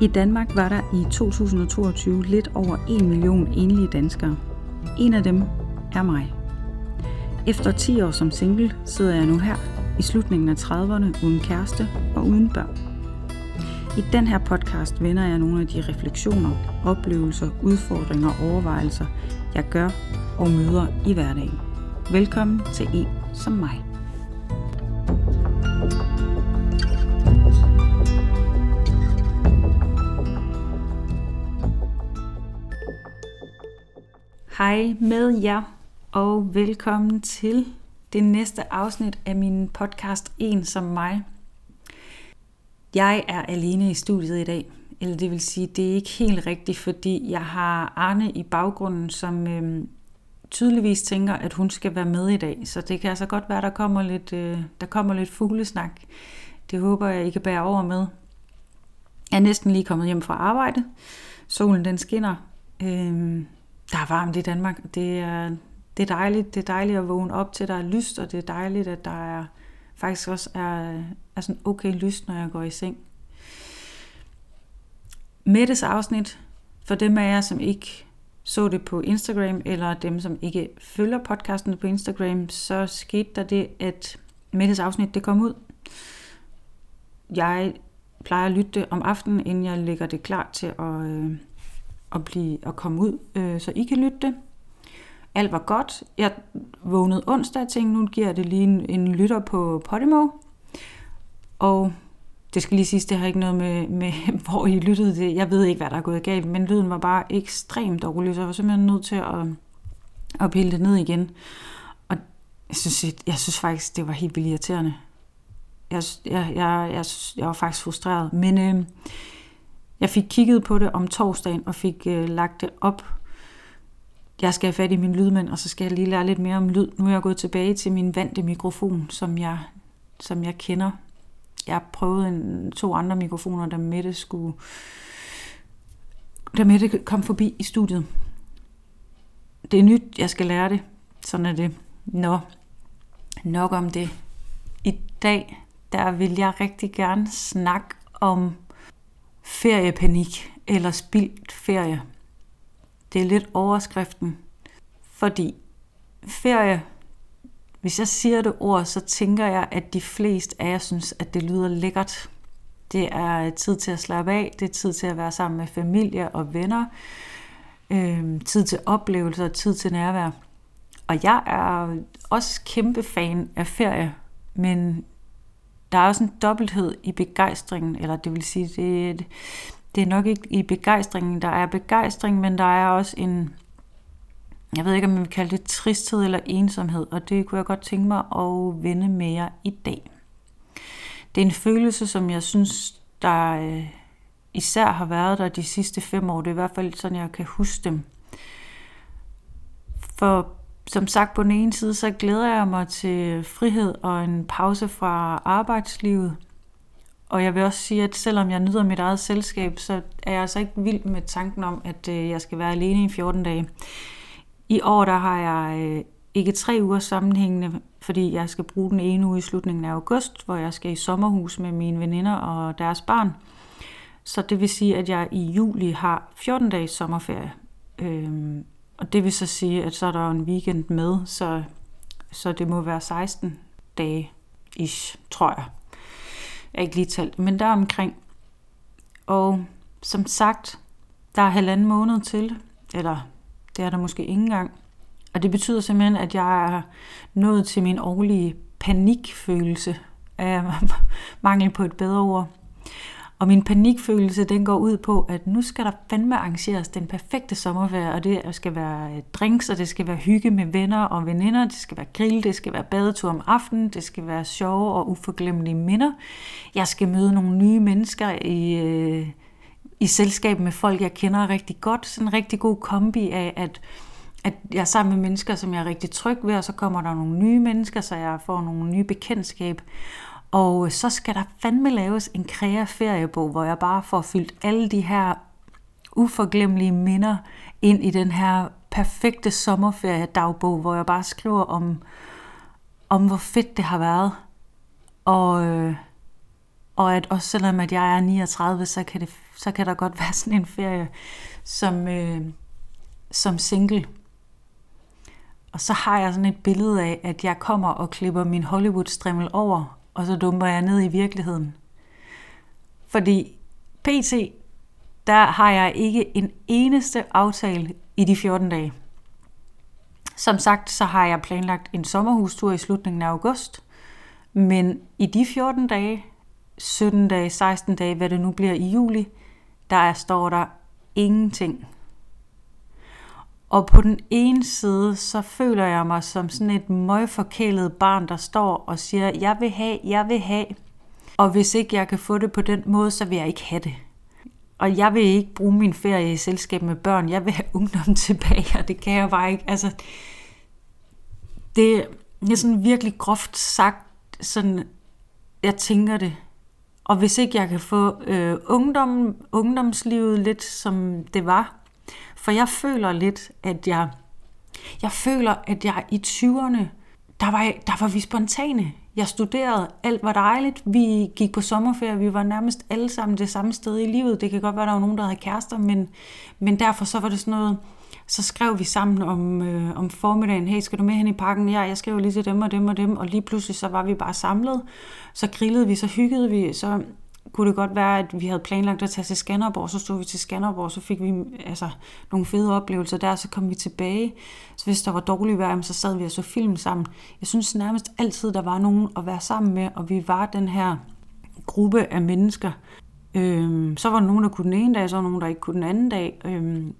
I Danmark var der i 2022 lidt over 1 million enlige danskere. En af dem er mig. Efter 10 år som single sidder jeg nu her i slutningen af 30'erne uden kæreste og uden børn. I den her podcast vender jeg nogle af de refleksioner, oplevelser, udfordringer og overvejelser, jeg gør og møder i hverdagen. Velkommen til en som mig. Hej med jer, og velkommen til det næste afsnit af min podcast En som mig. Jeg er alene i studiet i dag, eller det vil sige, det er ikke helt rigtigt, fordi jeg har Arne i baggrunden, som øhm, tydeligvis tænker, at hun skal være med i dag. Så det kan altså godt være, der kommer lidt, øh, der kommer lidt fuglesnak. Det håber jeg, I kan bære over med. Jeg er næsten lige kommet hjem fra arbejde. Solen den skinner. Øhm, der er varmt i Danmark. Det er, det er dejligt. Det er dejligt at vågne op til, der er lyst, og det er dejligt, at der er faktisk også er, er sådan okay lyst, når jeg går i seng. Mettes afsnit, for dem af jer, som ikke så det på Instagram, eller dem, som ikke følger podcasten på Instagram, så skete der det, at Mettes afsnit det kom ud. Jeg plejer at lytte det om aftenen, inden jeg lægger det klar til at, øh, at, blive, at komme ud, øh, så I kan lytte det. Alt var godt. Jeg vågnede onsdag og tænkte, nu giver det lige en, en lytter på Podimo. Og det skal lige siges, det har ikke noget med, med, hvor I lyttede det. Jeg ved ikke, hvad der er gået galt, men lyden var bare ekstremt dårlig, så jeg var simpelthen nødt til at, at pille det ned igen. Og jeg synes, jeg, jeg synes faktisk, det var helt vildt irriterende. Jeg, jeg, jeg, jeg, jeg var faktisk frustreret. Men øh, jeg fik kigget på det om torsdagen og fik øh, lagt det op. Jeg skal have fat i min lydmand, og så skal jeg lige lære lidt mere om lyd. Nu er jeg gået tilbage til min vante mikrofon, som jeg, som jeg kender. Jeg prøvede en, to andre mikrofoner, der Mette skulle da Mette kom forbi i studiet. Det er nyt, jeg skal lære det. Sådan er det. Nå, nok om det. I dag, der vil jeg rigtig gerne snakke om feriepanik eller spildt ferie. Det er lidt overskriften, fordi ferie, hvis jeg siger det ord, så tænker jeg, at de fleste af jer synes, at det lyder lækkert. Det er tid til at slappe af, det er tid til at være sammen med familie og venner, øh, tid til oplevelser, tid til nærvær. Og jeg er også kæmpe fan af ferie, men der er også en dobbelthed i begejstringen, eller det vil sige, det, det er nok ikke i begejstringen, der er begejstring, men der er også en, jeg ved ikke, om man vil kalde det tristhed eller ensomhed, og det kunne jeg godt tænke mig at vende mere i dag. Det er en følelse, som jeg synes, der øh, især har været der de sidste fem år. Det er i hvert fald sådan, jeg kan huske dem. For som sagt, på den ene side, så glæder jeg mig til frihed og en pause fra arbejdslivet. Og jeg vil også sige, at selvom jeg nyder mit eget selskab, så er jeg altså ikke vild med tanken om, at øh, jeg skal være alene i 14 dage. I år der har jeg øh, ikke tre uger sammenhængende, fordi jeg skal bruge den ene uge i slutningen af august, hvor jeg skal i sommerhus med mine veninder og deres barn. Så det vil sige, at jeg i juli har 14 dages sommerferie. Øhm, og det vil så sige, at så er der en weekend med, så, så det må være 16 dage ish, tror jeg. Jeg er ikke lige talt, men der omkring. Og som sagt, der er halvanden måned til, eller det er der måske ikke engang. Og det betyder simpelthen, at jeg er nået til min årlige panikfølelse af mangel på et bedre ord. Og min panikfølelse, den går ud på, at nu skal der fandme arrangeres den perfekte sommerferie, og det skal være øh, drinks, og det skal være hygge med venner og veninder, det skal være grill, det skal være badetur om aftenen, det skal være sjove og uforglemmelige minder. Jeg skal møde nogle nye mennesker i, øh, i selskab med folk, jeg kender rigtig godt. Sådan en rigtig god kombi af, at at jeg er sammen med mennesker, som jeg er rigtig tryg ved, og så kommer der nogle nye mennesker, så jeg får nogle nye bekendtskab. Og så skal der fandme laves en kreativ feriebog, hvor jeg bare får fyldt alle de her uforglemmelige minder ind i den her perfekte sommerferiedagbog, hvor jeg bare skriver om, om hvor fedt det har været. Og, øh, Og at også selvom at jeg er 39, så kan, det, så kan der godt være sådan en ferie som, øh, som single. Og så har jeg sådan et billede af, at jeg kommer og klipper min Hollywood-strimmel over, og så dumper jeg ned i virkeligheden. Fordi PT, der har jeg ikke en eneste aftale i de 14 dage. Som sagt, så har jeg planlagt en sommerhustur i slutningen af august, men i de 14 dage, 17 dage, 16 dage, hvad det nu bliver i juli, der står der ingenting. Og på den ene side, så føler jeg mig som sådan et møgforkælet barn, der står og siger, jeg vil have, jeg vil have. Og hvis ikke jeg kan få det på den måde, så vil jeg ikke have det. Og jeg vil ikke bruge min ferie i selskab med børn. Jeg vil have ungdommen tilbage, og det kan jeg bare ikke. Altså, det er sådan virkelig groft sagt, sådan, jeg tænker det. Og hvis ikke jeg kan få øh, ungdom, ungdomslivet lidt som det var, for jeg føler lidt, at jeg, jeg føler, at jeg i 20'erne, der var, der var vi spontane. Jeg studerede, alt var dejligt, vi gik på sommerferie, vi var nærmest alle sammen det samme sted i livet. Det kan godt være, der var nogen, der havde kærester, men, men derfor så var det sådan noget, så skrev vi sammen om, øh, om formiddagen, hey, skal du med hen i parken? Ja, jeg skrev lige til dem og dem og dem, og lige pludselig så var vi bare samlet. Så grillede vi, så hyggede vi, så kunne det godt være, at vi havde planlagt at tage til Skanderborg, så stod vi til Skanderborg, så fik vi altså, nogle fede oplevelser der, så kom vi tilbage. Så hvis der var dårligt vejr, så sad vi og så film sammen. Jeg synes nærmest altid, der var nogen at være sammen med, og vi var den her gruppe af mennesker. Øhm, så var der nogen, der kunne den ene dag, så var der nogen, der ikke kunne den anden dag. Øhm,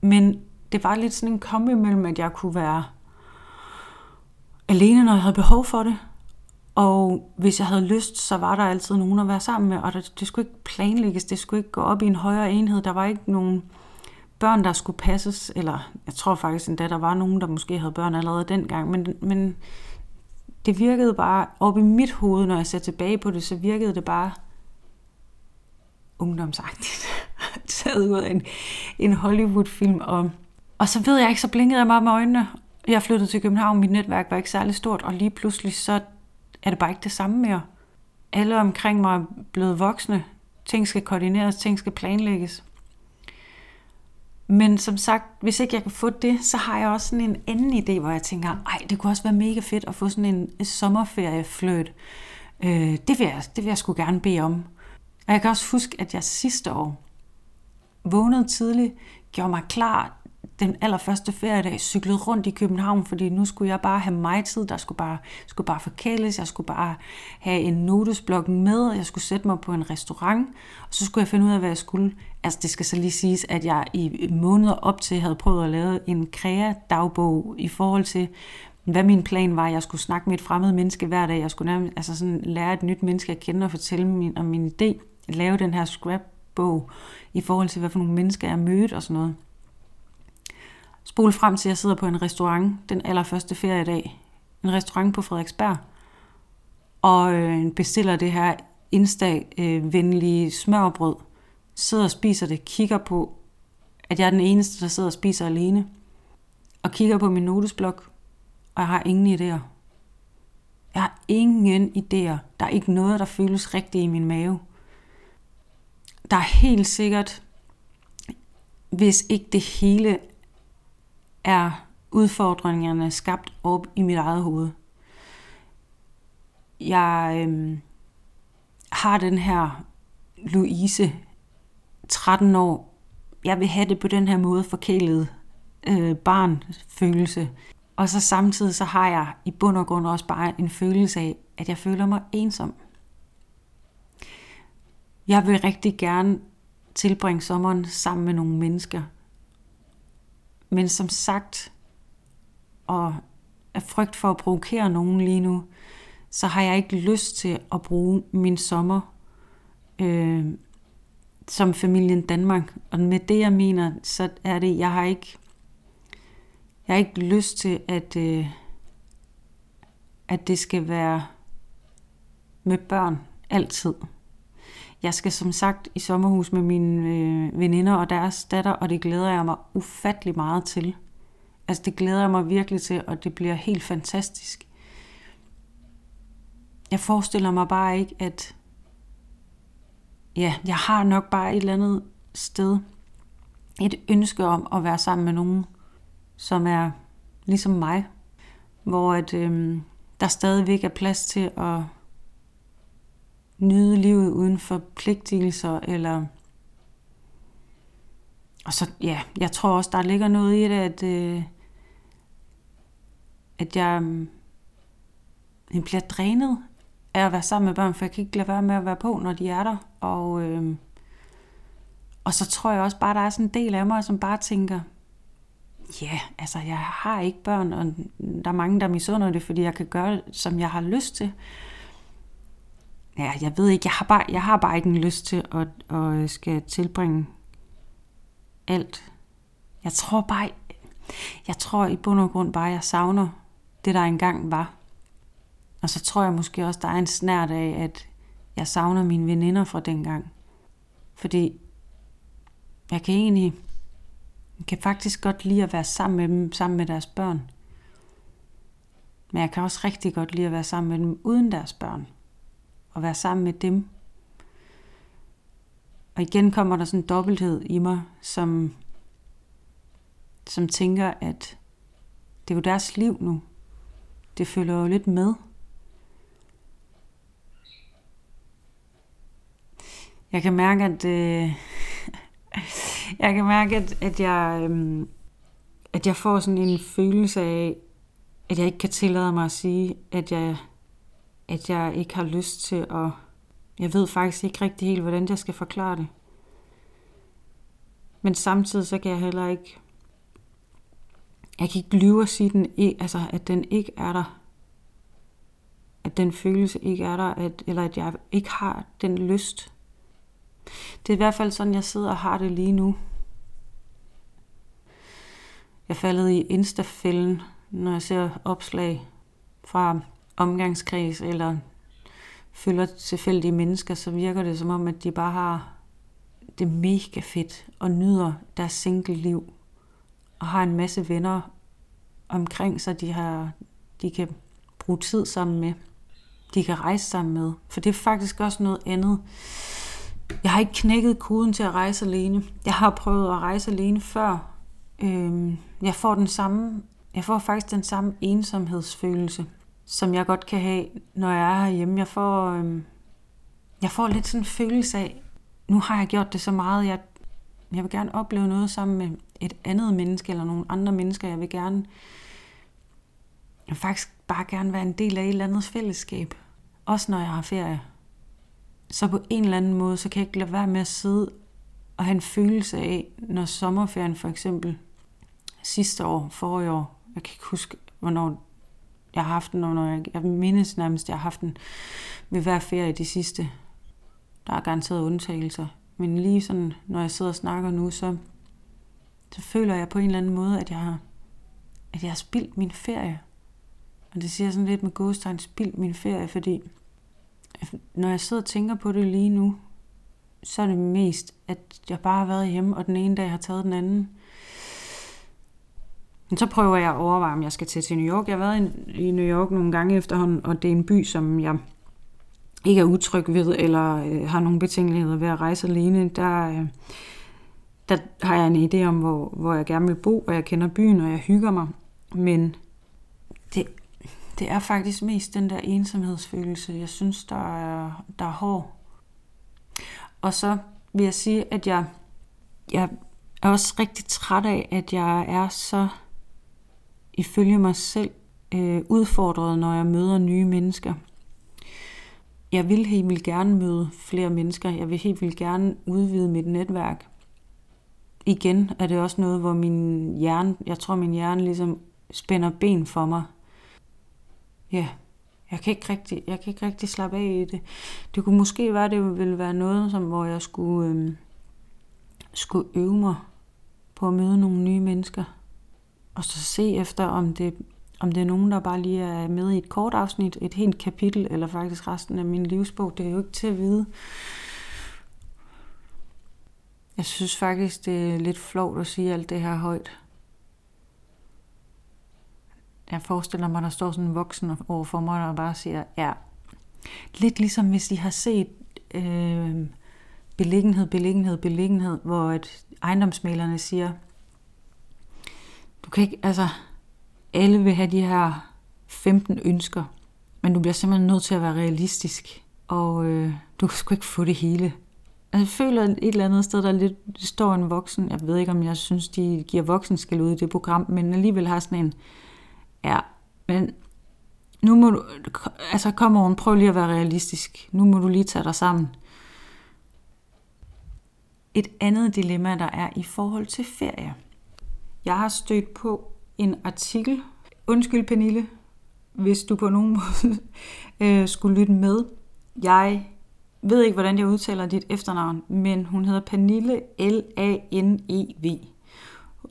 men det var lidt sådan en kombi mellem, at jeg kunne være alene, når jeg havde behov for det, og hvis jeg havde lyst, så var der altid nogen at være sammen med, og det, det skulle ikke planlægges, det skulle ikke gå op i en højere enhed. Der var ikke nogen børn, der skulle passes, eller jeg tror faktisk endda, der var nogen, der måske havde børn allerede dengang, men, men det virkede bare op i mit hoved, når jeg ser tilbage på det, så virkede det bare ungdomsagtigt, taget ud af en, en Hollywood-film, og, og så ved jeg ikke, så blinkede jeg meget med øjnene, jeg flyttede til København, mit netværk var ikke særlig stort, og lige pludselig så er det bare ikke det samme mere. Alle omkring mig er blevet voksne. Ting skal koordineres, ting skal planlægges. Men som sagt, hvis ikke jeg kan få det, så har jeg også sådan en anden idé, hvor jeg tænker, ej, det kunne også være mega fedt at få sådan en sommerferiefløjt. Øh, det, vil jeg, det vil jeg sgu gerne bede om. Og jeg kan også huske, at jeg sidste år vågnede tidligt, gjorde mig klar den allerførste feriedag cyklede rundt i København, fordi nu skulle jeg bare have mig tid, der skulle bare, skulle bare forkæles, jeg skulle bare have en notesblok med, jeg skulle sætte mig på en restaurant, og så skulle jeg finde ud af, hvad jeg skulle. Altså det skal så lige siges, at jeg i måneder op til havde prøvet at lave en krea-dagbog i forhold til, hvad min plan var. Jeg skulle snakke med et fremmed menneske hver dag. Jeg skulle nærmest, altså sådan, lære et nyt menneske at kende og fortælle min, om min idé. Lave den her scrapbog i forhold til, hvad for nogle mennesker jeg mødte og sådan noget. Spole frem til, at jeg sidder på en restaurant den allerførste feriedag. En restaurant på Frederiksberg. Og øh, bestiller det her Insta-venlige øh, smørbrød. Sidder og spiser det. Kigger på, at jeg er den eneste, der sidder og spiser alene. Og kigger på min notesblok. Og jeg har ingen idéer. Jeg har ingen idéer. Der er ikke noget, der føles rigtigt i min mave. Der er helt sikkert, hvis ikke det hele er udfordringerne skabt op i mit eget hoved. Jeg øhm, har den her Louise, 13 år, jeg vil have det på den her måde forkælet øh, barnfølelse. Og så samtidig så har jeg i bund og grund også bare en følelse af, at jeg føler mig ensom. Jeg vil rigtig gerne tilbringe sommeren sammen med nogle mennesker – men som sagt, og af frygt for at provokere nogen lige nu, så har jeg ikke lyst til at bruge min sommer øh, som familien Danmark. Og med det jeg mener, så er det, jeg har ikke, jeg har ikke lyst til, at, øh, at det skal være med børn altid. Jeg skal som sagt i sommerhus med mine øh, veninder og deres datter, og det glæder jeg mig ufattelig meget til. Altså det glæder jeg mig virkelig til, og det bliver helt fantastisk. Jeg forestiller mig bare ikke, at ja, jeg har nok bare et eller andet sted et ønske om at være sammen med nogen, som er ligesom mig, hvor at, øhm, der stadigvæk er plads til at nyde livet uden forpligtelser, eller og så, ja, jeg tror også, der ligger noget i det, at, øh, at jeg, mm, jeg bliver drænet af at være sammen med børn, for jeg kan ikke lade være med at være på, når de er der. Og, øh, og så tror jeg også bare, der er sådan en del af mig, som bare tænker, ja, yeah, altså jeg har ikke børn, og der er mange, der misunder det, fordi jeg kan gøre som jeg har lyst til. Ja, jeg ved ikke, jeg har bare, jeg har bare ikke en lyst til at, at skal tilbringe alt. Jeg tror bare, jeg tror i bund og grund bare, jeg savner det, der engang var. Og så tror jeg måske også, der er en snært af, at jeg savner mine veninder fra dengang. Fordi jeg kan egentlig, jeg kan faktisk godt lide at være sammen med dem, sammen med deres børn. Men jeg kan også rigtig godt lide at være sammen med dem uden deres børn. Og være sammen med dem. Og igen kommer der sådan en dobbelthed i mig, som, som tænker, at det er jo deres liv nu. Det følger jo lidt med. Jeg kan mærke, at øh, jeg kan mærke, at, at jeg øh, at jeg får sådan en følelse af, at jeg ikke kan tillade mig at sige, at jeg, at jeg ikke har lyst til at... Jeg ved faktisk ikke rigtig helt, hvordan jeg skal forklare det. Men samtidig så kan jeg heller ikke... Jeg kan ikke lyve og sige, den, altså, at den ikke er der. At den følelse ikke er der, at, eller at jeg ikke har den lyst. Det er i hvert fald sådan, jeg sidder og har det lige nu. Jeg faldet i instafælden, når jeg ser opslag fra omgangskreds eller følger tilfældige mennesker, så virker det som om, at de bare har det mega fedt og nyder deres single liv og har en masse venner omkring sig, de, har, de kan bruge tid sammen med. De kan rejse sammen med. For det er faktisk også noget andet. Jeg har ikke knækket koden til at rejse alene. Jeg har prøvet at rejse alene før. Øhm, jeg får den samme, jeg får faktisk den samme ensomhedsfølelse, som jeg godt kan have, når jeg er herhjemme. Jeg får, øhm, jeg får lidt sådan en følelse af, nu har jeg gjort det så meget, jeg, jeg vil gerne opleve noget sammen med et andet menneske, eller nogle andre mennesker. Jeg vil gerne, jeg vil faktisk bare gerne være en del af et eller andet fællesskab. Også når jeg har ferie. Så på en eller anden måde, så kan jeg ikke lade være med at sidde og have en følelse af, når sommerferien for eksempel sidste år, forrige år, jeg kan ikke huske, hvornår jeg har haft den, når jeg, jeg mindes nærmest, jeg har haft den ved hver ferie de sidste der er garanteret undtagelser. Men lige sådan, når jeg sidder og snakker nu, så, så føler jeg på en eller anden måde, at jeg har, at jeg har spildt min ferie. Og det siger sådan lidt med godstegn, spildt min ferie, fordi når jeg sidder og tænker på det lige nu, så er det mest, at jeg bare har været hjemme, og den ene dag har taget den anden. Men så prøver jeg at overveje, om jeg skal til, til New York. Jeg har været i New York nogle gange efterhånden, og det er en by, som jeg ikke er utryg ved, eller øh, har nogle betingeligheder ved at rejse alene, der, øh, der har jeg en idé om, hvor, hvor jeg gerne vil bo, og jeg kender byen, og jeg hygger mig. Men det, det er faktisk mest den der ensomhedsfølelse, jeg synes, der er, der er hård. Og så vil jeg sige, at jeg, jeg er også rigtig træt af, at jeg er så, ifølge mig selv, øh, udfordret, når jeg møder nye mennesker – jeg vil helt vildt gerne møde flere mennesker. Jeg vil helt vildt gerne udvide mit netværk. Igen er det også noget, hvor min hjerne, jeg tror min hjerne ligesom spænder ben for mig. Ja, jeg kan ikke rigtig, jeg kan ikke rigtig slappe af i det. Det kunne måske være, det ville være noget, som, hvor jeg skulle, øh, skulle øve mig på at møde nogle nye mennesker. Og så se efter, om det om det er nogen, der bare lige er med i et kort afsnit, et helt kapitel, eller faktisk resten af min livsbog, det er jo ikke til at vide. Jeg synes faktisk, det er lidt flot at sige alt det her højt. Jeg forestiller mig, der står sådan en voksen over for mig, og bare siger, ja, lidt ligesom hvis I har set øh, beliggenhed, beliggenhed, beliggenhed, hvor et ejendomsmalerne siger, du kan ikke, altså, alle vil have de her 15 ønsker, men du bliver simpelthen nødt til at være realistisk, og øh, du kan sgu ikke få det hele. Altså, jeg føler et eller andet sted, der lidt står en voksen, jeg ved ikke, om jeg synes, de giver voksenskæld ud i det program, men alligevel har sådan en, ja, men nu må du, altså kom on, prøv lige at være realistisk. Nu må du lige tage dig sammen. Et andet dilemma, der er i forhold til ferie. Jeg har stødt på en artikel. Undskyld, Pernille, hvis du på nogen måde øh, skulle lytte med. Jeg ved ikke, hvordan jeg udtaler dit efternavn, men hun hedder Pernille L-A-N-E-V.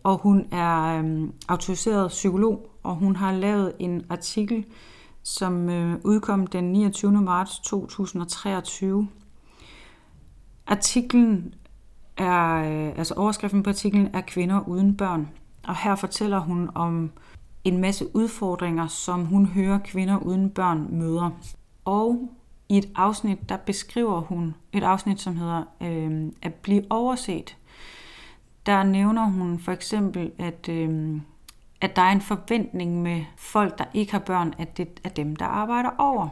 Og hun er øhm, autoriseret psykolog, og hun har lavet en artikel, som øh, udkom den 29. marts 2023. Artiklen er, øh, altså overskriften på artiklen er Kvinder uden børn. Og her fortæller hun om en masse udfordringer, som hun hører kvinder uden børn møder. Og i et afsnit, der beskriver hun et afsnit, som hedder øh, At blive overset. Der nævner hun for eksempel, at, øh, at der er en forventning med folk, der ikke har børn, at det er dem, der arbejder over.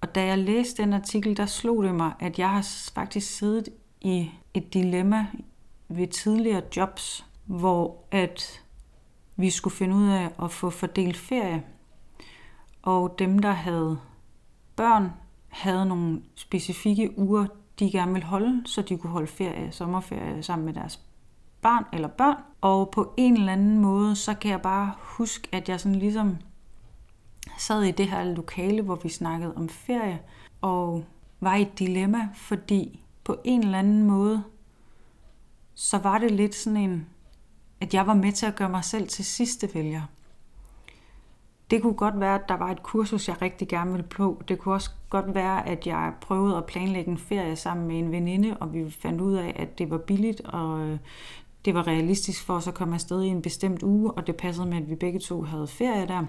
Og da jeg læste den artikel, der slog det mig, at jeg har faktisk siddet i et dilemma ved tidligere jobs, hvor at vi skulle finde ud af at få fordelt ferie. Og dem, der havde børn, havde nogle specifikke uger, de gerne ville holde, så de kunne holde ferie, sommerferie sammen med deres barn eller børn. Og på en eller anden måde, så kan jeg bare huske, at jeg sådan ligesom sad i det her lokale, hvor vi snakkede om ferie, og var i et dilemma, fordi på en eller anden måde, så var det lidt sådan en, at jeg var med til at gøre mig selv til sidste vælger. Det kunne godt være, at der var et kursus, jeg rigtig gerne ville på. Det kunne også godt være, at jeg prøvede at planlægge en ferie sammen med en veninde, og vi fandt ud af, at det var billigt, og øh, det var realistisk for os at komme afsted i en bestemt uge, og det passede med, at vi begge to havde ferie der.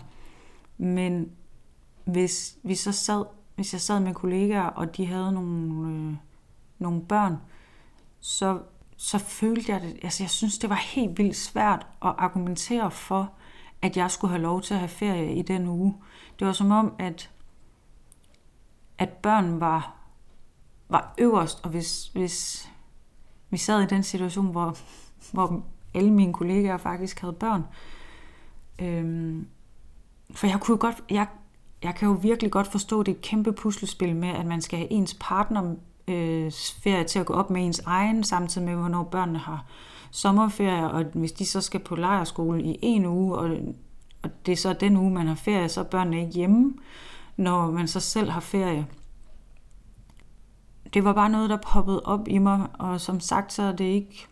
Men hvis vi så sad, hvis jeg sad med kollegaer, og de havde nogle, øh, nogle børn, så, så følte jeg det, altså jeg synes, det var helt vildt svært at argumentere for, at jeg skulle have lov til at have ferie i den uge. Det var som om, at, at børn var, var øverst, og hvis, hvis vi sad i den situation, hvor, hvor alle mine kollegaer faktisk havde børn, øhm, for jeg kunne godt, jeg, jeg kan jo virkelig godt forstå det kæmpe puslespil med, at man skal have ens partner øh, ferie til at gå op med ens egen, samtidig med, hvornår børnene har sommerferie, og hvis de så skal på lejerskole i en uge, og, og det er så den uge, man har ferie, så er børnene ikke hjemme, når man så selv har ferie. Det var bare noget, der poppede op i mig, og som sagt, så er det ikke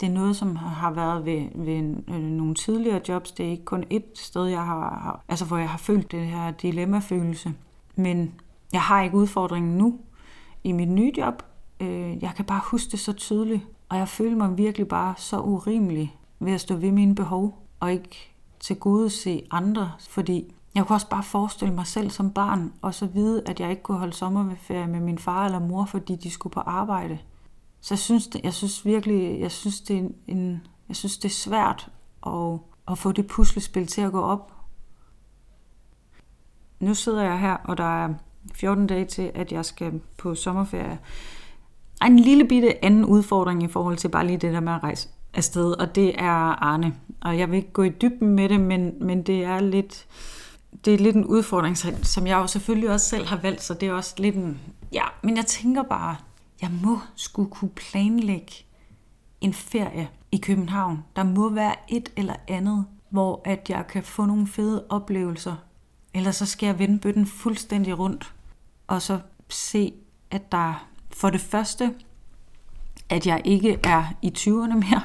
det er noget, som har været ved, ved øh, nogle tidligere jobs. Det er ikke kun et sted, jeg har, altså hvor jeg har følt det her dilemmafølelse. Men jeg har ikke udfordringen nu i mit nye job. Øh, jeg kan bare huske det så tydeligt. Og jeg føler mig virkelig bare så urimelig ved at stå ved mine behov, og ikke til gode se andre, fordi jeg kunne også bare forestille mig selv som barn, og så vide, at jeg ikke kunne holde sommerferie med min far eller mor, fordi de skulle på arbejde. Så jeg synes, det, jeg synes virkelig, jeg synes, det er en, jeg synes, det er svært at, at få det puslespil til at gå op. Nu sidder jeg her, og der er 14 dage til, at jeg skal på sommerferie en lille bitte anden udfordring i forhold til bare lige det der med at rejse afsted, og det er Arne. Og jeg vil ikke gå i dybden med det, men, men det er lidt det er lidt en udfordring, som jeg jo selvfølgelig også selv har valgt, så det er også lidt en... Ja, men jeg tænker bare, jeg må skulle kunne planlægge en ferie i København. Der må være et eller andet, hvor at jeg kan få nogle fede oplevelser. Eller så skal jeg vende bøtten fuldstændig rundt, og så se, at der for det første, at jeg ikke er i 20'erne mere.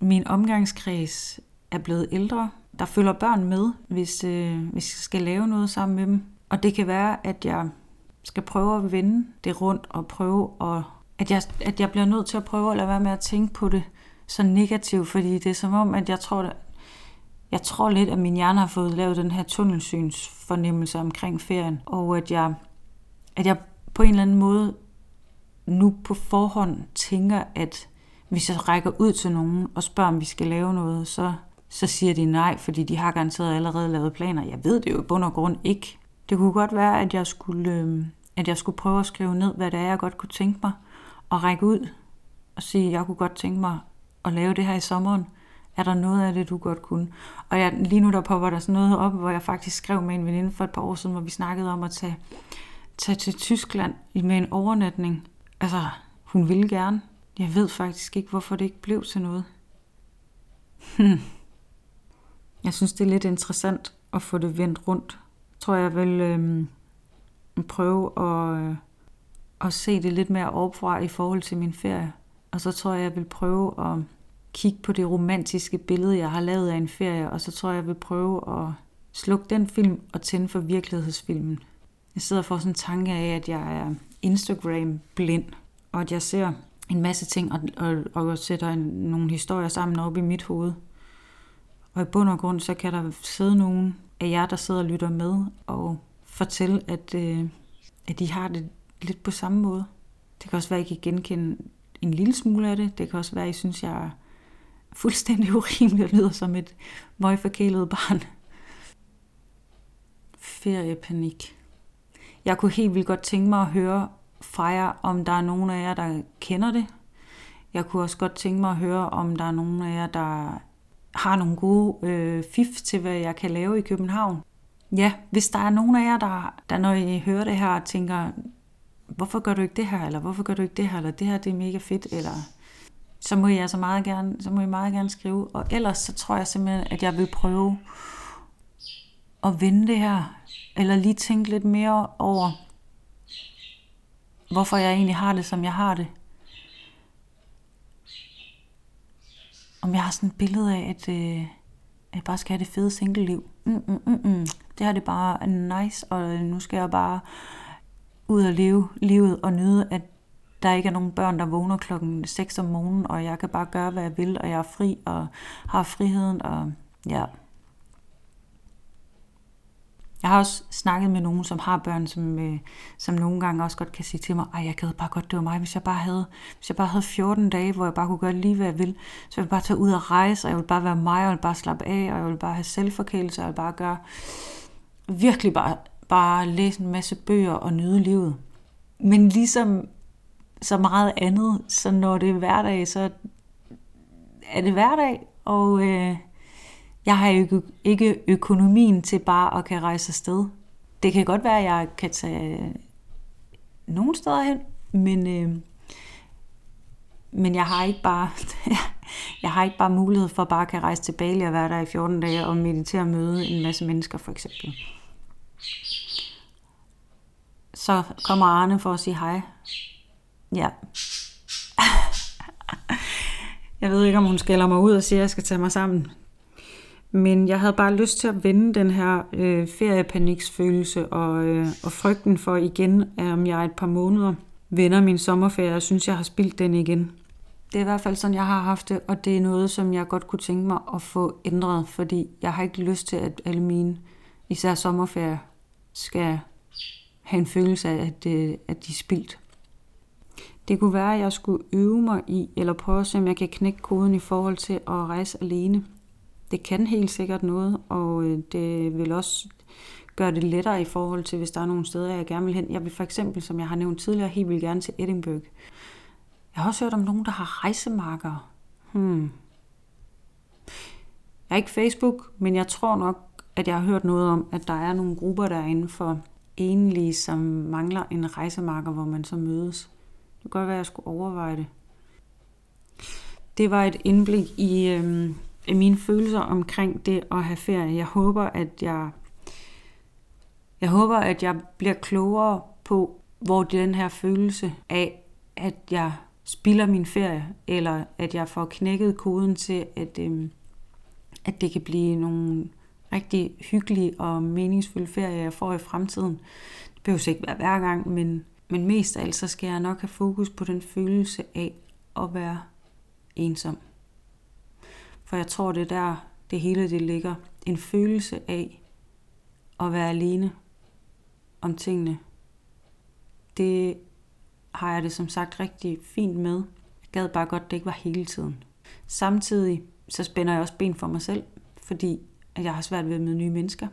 Min omgangskreds er blevet ældre. Der følger børn med, hvis, øh, hvis jeg skal lave noget sammen med dem. Og det kan være, at jeg skal prøve at vende det rundt og prøve at... At jeg, at jeg bliver nødt til at prøve at lade være med at tænke på det så negativt, fordi det er som om, at jeg tror, jeg tror lidt, at min hjerne har fået lavet den her tunnelsynsfornemmelse omkring ferien, og at jeg, at jeg på en eller anden måde nu på forhånd tænker, at hvis jeg rækker ud til nogen og spørger, om vi skal lave noget, så, så siger de nej, fordi de har garanteret allerede lavet planer. Jeg ved det jo i bund og grund ikke. Det kunne godt være, at jeg skulle, øh, at jeg skulle prøve at skrive ned, hvad det er, jeg godt kunne tænke mig, og række ud og sige, at jeg kunne godt tænke mig at lave det her i sommeren. Er der noget af det, du godt kunne? Og jeg, lige nu der popper der sådan noget op, hvor jeg faktisk skrev med en veninde for et par år siden, hvor vi snakkede om at tage, tage til Tyskland med en overnatning. Altså, hun ville gerne. Jeg ved faktisk ikke, hvorfor det ikke blev til noget. Hmm. Jeg synes, det er lidt interessant at få det vendt rundt. Jeg tror, jeg vil øhm, prøve at, øh, at se det lidt mere opfra i forhold til min ferie. Og så tror jeg, jeg vil prøve at kigge på det romantiske billede, jeg har lavet af en ferie, og så tror jeg, jeg vil prøve at slukke den film og tænde for virkelighedsfilmen. Jeg sidder for sådan en tanke af, at jeg er Instagram-blind, og at jeg ser en masse ting og, og, og sætter en, nogle historier sammen op i mit hoved. Og i bund og grund, så kan der sidde nogen af jer, der sidder og lytter med, og fortælle, at, øh, at de har det lidt på samme måde. Det kan også være, at I kan genkende en lille smule af det. Det kan også være, at I synes, jeg fuldstændig urimeligt og lyder som et møgforkælet barn. Feriepanik. Jeg kunne helt vildt godt tænke mig at høre fra jer, om der er nogen af jer, der kender det. Jeg kunne også godt tænke mig at høre, om der er nogen af jer, der har nogle gode øh, fif til, hvad jeg kan lave i København. Ja, hvis der er nogen af jer, der, der når I hører det her, tænker, hvorfor gør du ikke det her, eller hvorfor gør du ikke det her, eller det her det er mega fedt, eller så må jeg altså meget gerne, så må I meget gerne skrive. Og ellers så tror jeg simpelthen, at jeg vil prøve at vende det her, eller lige tænke lidt mere over, hvorfor jeg egentlig har det, som jeg har det. Om jeg har sådan et billede af, at, øh, at jeg bare skal have det fede single-liv. Mm, mm, mm, mm. Det her det er bare nice, og nu skal jeg bare ud og leve livet og nyde, at der ikke er nogen børn, der vågner klokken 6 om morgenen, og jeg kan bare gøre, hvad jeg vil, og jeg er fri og har friheden, og ja, jeg har også snakket med nogen, som har børn, som, øh, som nogle gange også godt kan sige til mig, at jeg gad bare godt, det var mig, hvis jeg bare havde, hvis jeg bare havde 14 dage, hvor jeg bare kunne gøre lige, hvad jeg vil. Så jeg ville bare tage ud og rejse, og jeg vil bare være mig, og jeg ville bare slappe af, og jeg vil bare have selvforkælelse, og jeg ville bare gøre, virkelig bare, bare læse en masse bøger og nyde livet. Men ligesom så meget andet, så når det er hverdag, så er det hverdag, og øh, jeg har jo ikke økonomien til bare at kan rejse afsted. Det kan godt være, at jeg kan tage øh, nogle steder hen, men, øh, men jeg har ikke bare jeg har ikke bare mulighed for at bare kan rejse til Bali og være der i 14 dage og meditere og møde en masse mennesker for eksempel. Så kommer Arne for at sige hej. Ja. Jeg ved ikke, om hun skælder mig ud og siger, at jeg skal tage mig sammen. Men jeg havde bare lyst til at vende den her øh, feriepaniksfølelse og, øh, og frygten for igen, om jeg et par måneder vender min sommerferie og synes, jeg har spildt den igen. Det er i hvert fald sådan, jeg har haft det, og det er noget, som jeg godt kunne tænke mig at få ændret, fordi jeg har ikke lyst til, at alle mine, især sommerferie, skal have en følelse af, at, det, at de er spildt. Det kunne være, at jeg skulle øve mig i, eller prøve at se, om jeg kan knække koden i forhold til at rejse alene det kan helt sikkert noget, og øh, det vil også gøre det lettere i forhold til, hvis der er nogle steder, jeg gerne vil hen. Jeg vil for eksempel, som jeg har nævnt tidligere, helt vil gerne til Edinburgh. Jeg har også hørt om nogen, der har rejsemarker. Hmm. Jeg er ikke Facebook, men jeg tror nok, at jeg har hørt noget om, at der er nogle grupper derinde for enlige, som mangler en rejsemarker, hvor man så mødes. Det kan godt være, at jeg skulle overveje det. Det var et indblik i, øhm, mine følelser omkring det at have ferie. Jeg håber, at jeg, jeg håber, at jeg bliver klogere på, hvor den her følelse af, at jeg spilder min ferie, eller at jeg får knækket koden til, at, øh, at det kan blive nogle rigtig hyggelige og meningsfulde ferier, jeg får i fremtiden. Det behøver ikke være hver gang, men, men mest af alt, så skal jeg nok have fokus på den følelse af at være ensom. For jeg tror, det er der, det hele det ligger. En følelse af at være alene om tingene. Det har jeg det som sagt rigtig fint med. Jeg gad bare godt, det ikke var hele tiden. Samtidig så spænder jeg også ben for mig selv, fordi at jeg har svært ved at møde nye mennesker.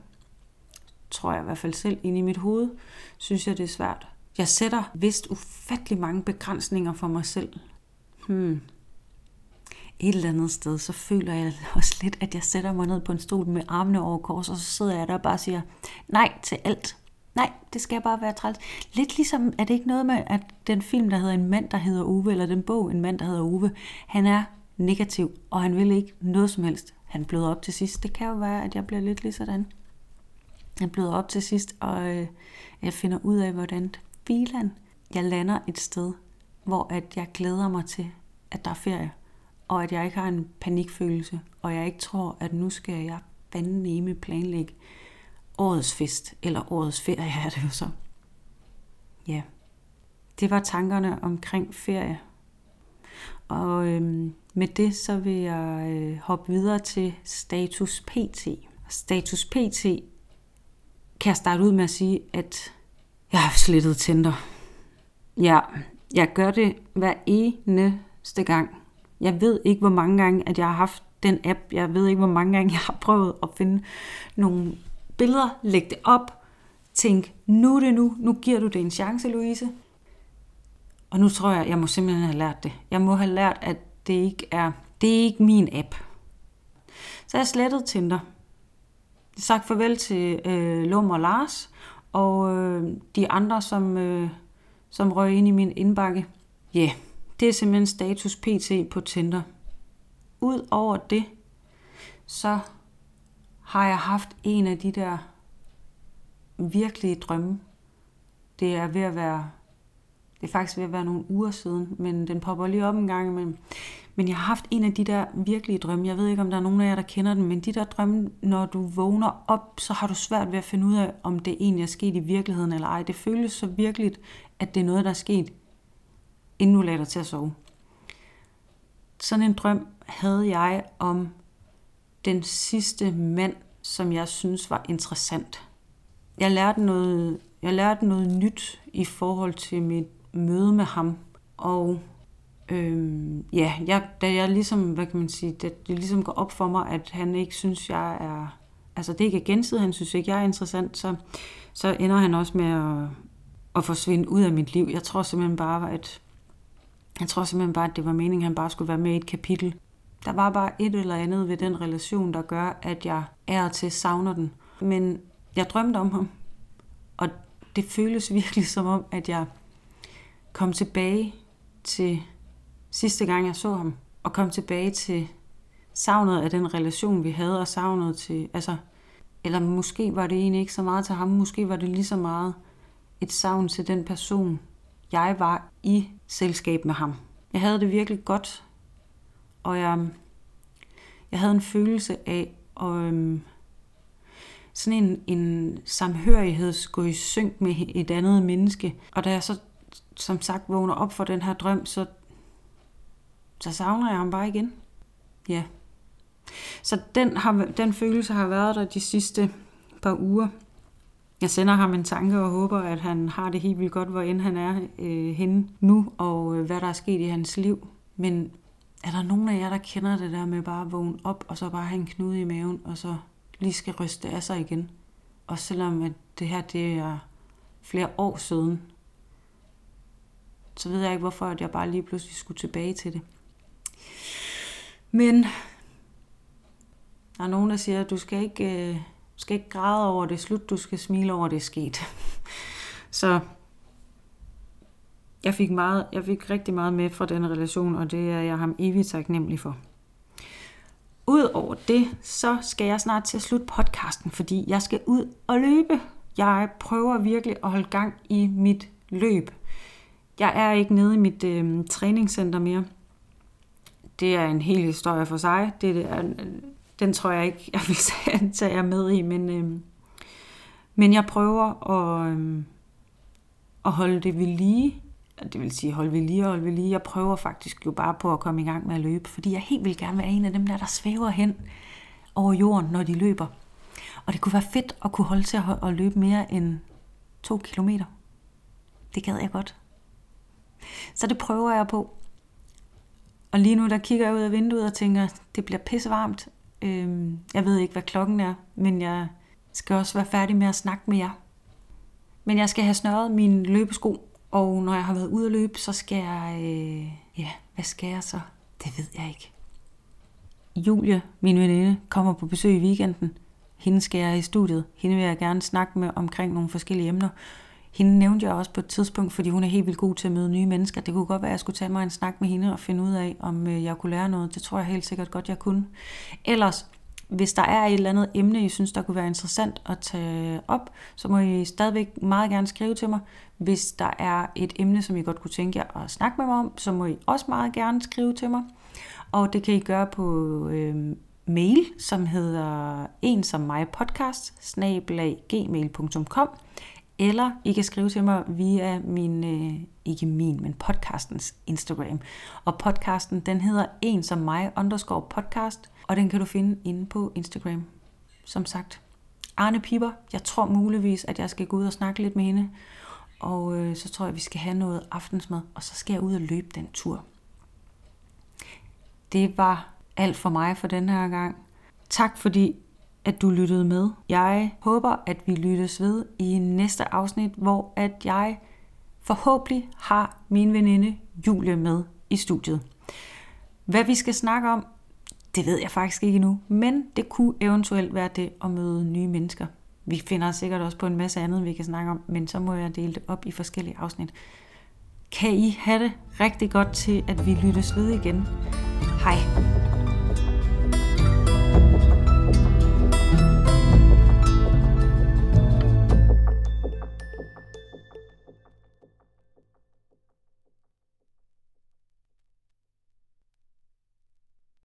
Tror jeg i hvert fald selv ind i mit hoved, synes jeg det er svært. Jeg sætter vist ufattelig mange begrænsninger for mig selv. Hmm. Et eller andet sted, så føler jeg også lidt, at jeg sætter mig ned på en stol med armene over kors, og så sidder jeg der og bare siger nej til alt. Nej, det skal bare være træls. Lidt ligesom, er det ikke noget med, at den film, der hedder En mand, der hedder Uwe, eller den bog, En mand, der hedder Uwe, han er negativ, og han vil ikke noget som helst. Han bløder op til sidst. Det kan jo være, at jeg bliver lidt lige sådan. Han bløder op til sidst, og øh, jeg finder ud af, hvordan filan jeg lander et sted, hvor at jeg glæder mig til, at der er ferie, og at jeg ikke har en panikfølelse, og jeg ikke tror, at nu skal jeg fanden nemme planlægge årets fest, eller årets ferie er det jo så. Ja, det var tankerne omkring ferie. Og øhm, med det så vil jeg øh, hoppe videre til status PT. Status PT kan jeg starte ud med at sige, at jeg har slettet Tinder. Ja, jeg gør det hver eneste gang. Jeg ved ikke, hvor mange gange, at jeg har haft den app. Jeg ved ikke, hvor mange gange, jeg har prøvet at finde nogle billeder, lægge det op, tænk, nu er det nu, nu giver du det en chance, Louise. Og nu tror jeg, jeg må simpelthen have lært det. Jeg må have lært, at det ikke er, det er ikke min app. Så jeg slettet Tinder. Jeg sagt farvel til øh, Lum og Lars, og øh, de andre, som, øh, som røg ind i min indbakke. Ja, yeah, det er simpelthen status PT på Tinder. Udover det, så har jeg haft en af de der virkelige drømme. Det er ved at være, det er faktisk ved at være nogle uger siden, men den popper lige op en gang imellem. Men jeg har haft en af de der virkelige drømme. Jeg ved ikke, om der er nogen af jer, der kender den, men de der drømme, når du vågner op, så har du svært ved at finde ud af, om det egentlig er sket i virkeligheden eller ej. Det føles så virkeligt, at det er noget, der er sket, inden du lader dig til at sove. Sådan en drøm havde jeg om den sidste mand, som jeg synes var interessant. Jeg lærte noget, jeg lærte noget nyt i forhold til mit møde med ham. Og øhm, ja, jeg, da jeg ligesom, hvad kan man sige, det, det ligesom går op for mig, at han ikke synes, jeg er, altså det ikke er gensidigt, han synes ikke, jeg er interessant, så, så ender han også med at, at forsvinde ud af mit liv. Jeg tror simpelthen bare, at jeg tror simpelthen bare, at det var meningen, at han bare skulle være med i et kapitel der var bare et eller andet ved den relation, der gør, at jeg er til savner den. Men jeg drømte om ham, og det føles virkelig som om, at jeg kom tilbage til sidste gang, jeg så ham, og kom tilbage til savnet af den relation, vi havde, og savnet til, altså, eller måske var det egentlig ikke så meget til ham, måske var det lige så meget et savn til den person, jeg var i selskab med ham. Jeg havde det virkelig godt og jeg, jeg havde en følelse af og, øhm, sådan en, en samhørighed gå i synk med et andet menneske. Og da jeg så som sagt vågner op for den her drøm, så, så savner jeg ham bare igen. Ja. Så den, har, den følelse har været der de sidste par uger. Jeg sender ham en tanke og håber, at han har det helt vildt godt, hvor end han er øh, henne nu, og øh, hvad der er sket i hans liv. Men er der nogen af jer, der kender det der med bare at vågne op, og så bare have en knude i maven, og så lige skal ryste af sig igen? Og selvom at det her det er flere år siden, så ved jeg ikke, hvorfor at jeg bare lige pludselig skulle tilbage til det. Men der er nogen, der siger, at du skal ikke, øh, skal ikke græde over det slut, du skal smile over det er sket. Så jeg fik, meget, jeg fik rigtig meget med fra den relation, og det er jeg ham evigt taknemmelig for. Udover det, så skal jeg snart til at slutte podcasten, fordi jeg skal ud og løbe. Jeg prøver virkelig at holde gang i mit løb. Jeg er ikke nede i mit øh, træningscenter mere. Det er en hel historie for sig. Det er, den tror jeg ikke, jeg vil tage jer med i, men, øh, men jeg prøver at, øh, at holde det ved lige det vil sige hold ved lige og hold ved lige. Jeg prøver faktisk jo bare på at komme i gang med at løbe, fordi jeg helt vil gerne være en af dem der, der svæver hen over jorden, når de løber. Og det kunne være fedt at kunne holde til at, at løbe mere end to kilometer. Det gad jeg godt. Så det prøver jeg på. Og lige nu der kigger jeg ud af vinduet og tænker, det bliver pisse varmt. Øhm, jeg ved ikke, hvad klokken er, men jeg skal også være færdig med at snakke med jer. Men jeg skal have snørret mine løbesko, og når jeg har været ude at løbe, så skal jeg... Øh, ja, hvad skal jeg så? Det ved jeg ikke. Julie, min veninde, kommer på besøg i weekenden. Hende skal jeg i studiet. Hende vil jeg gerne snakke med omkring nogle forskellige emner. Hende nævnte jeg også på et tidspunkt, fordi hun er helt vildt god til at møde nye mennesker. Det kunne godt være, at jeg skulle tage mig en snak med hende og finde ud af, om øh, jeg kunne lære noget. Det tror jeg helt sikkert godt, jeg kunne. Ellers, hvis der er et eller andet emne, I synes, der kunne være interessant at tage op, så må I stadigvæk meget gerne skrive til mig. Hvis der er et emne, som I godt kunne tænke jer at snakke med mig om, så må I også meget gerne skrive til mig. Og det kan I gøre på øh, mail, som hedder en som mig podcast, gmail.com eller I kan skrive til mig via min, øh, ikke min, men podcastens Instagram. Og podcasten, den hedder en som mig underscore podcast, og den kan du finde inde på Instagram, som sagt. Arne Piper, jeg tror muligvis, at jeg skal gå ud og snakke lidt med hende, og øh, så tror jeg, at vi skal have noget aftensmad, og så skal jeg ud og løbe den tur. Det var alt for mig for den her gang. Tak fordi at du lyttede med. Jeg håber, at vi lyttes ved i næste afsnit, hvor at jeg forhåbentlig har min veninde Julie med i studiet. Hvad vi skal snakke om, det ved jeg faktisk ikke endnu, men det kunne eventuelt være det at møde nye mennesker. Vi finder sikkert også på en masse andet, vi kan snakke om, men så må jeg dele det op i forskellige afsnit. Kan I have det rigtig godt til, at vi lyttes ved igen? Hej!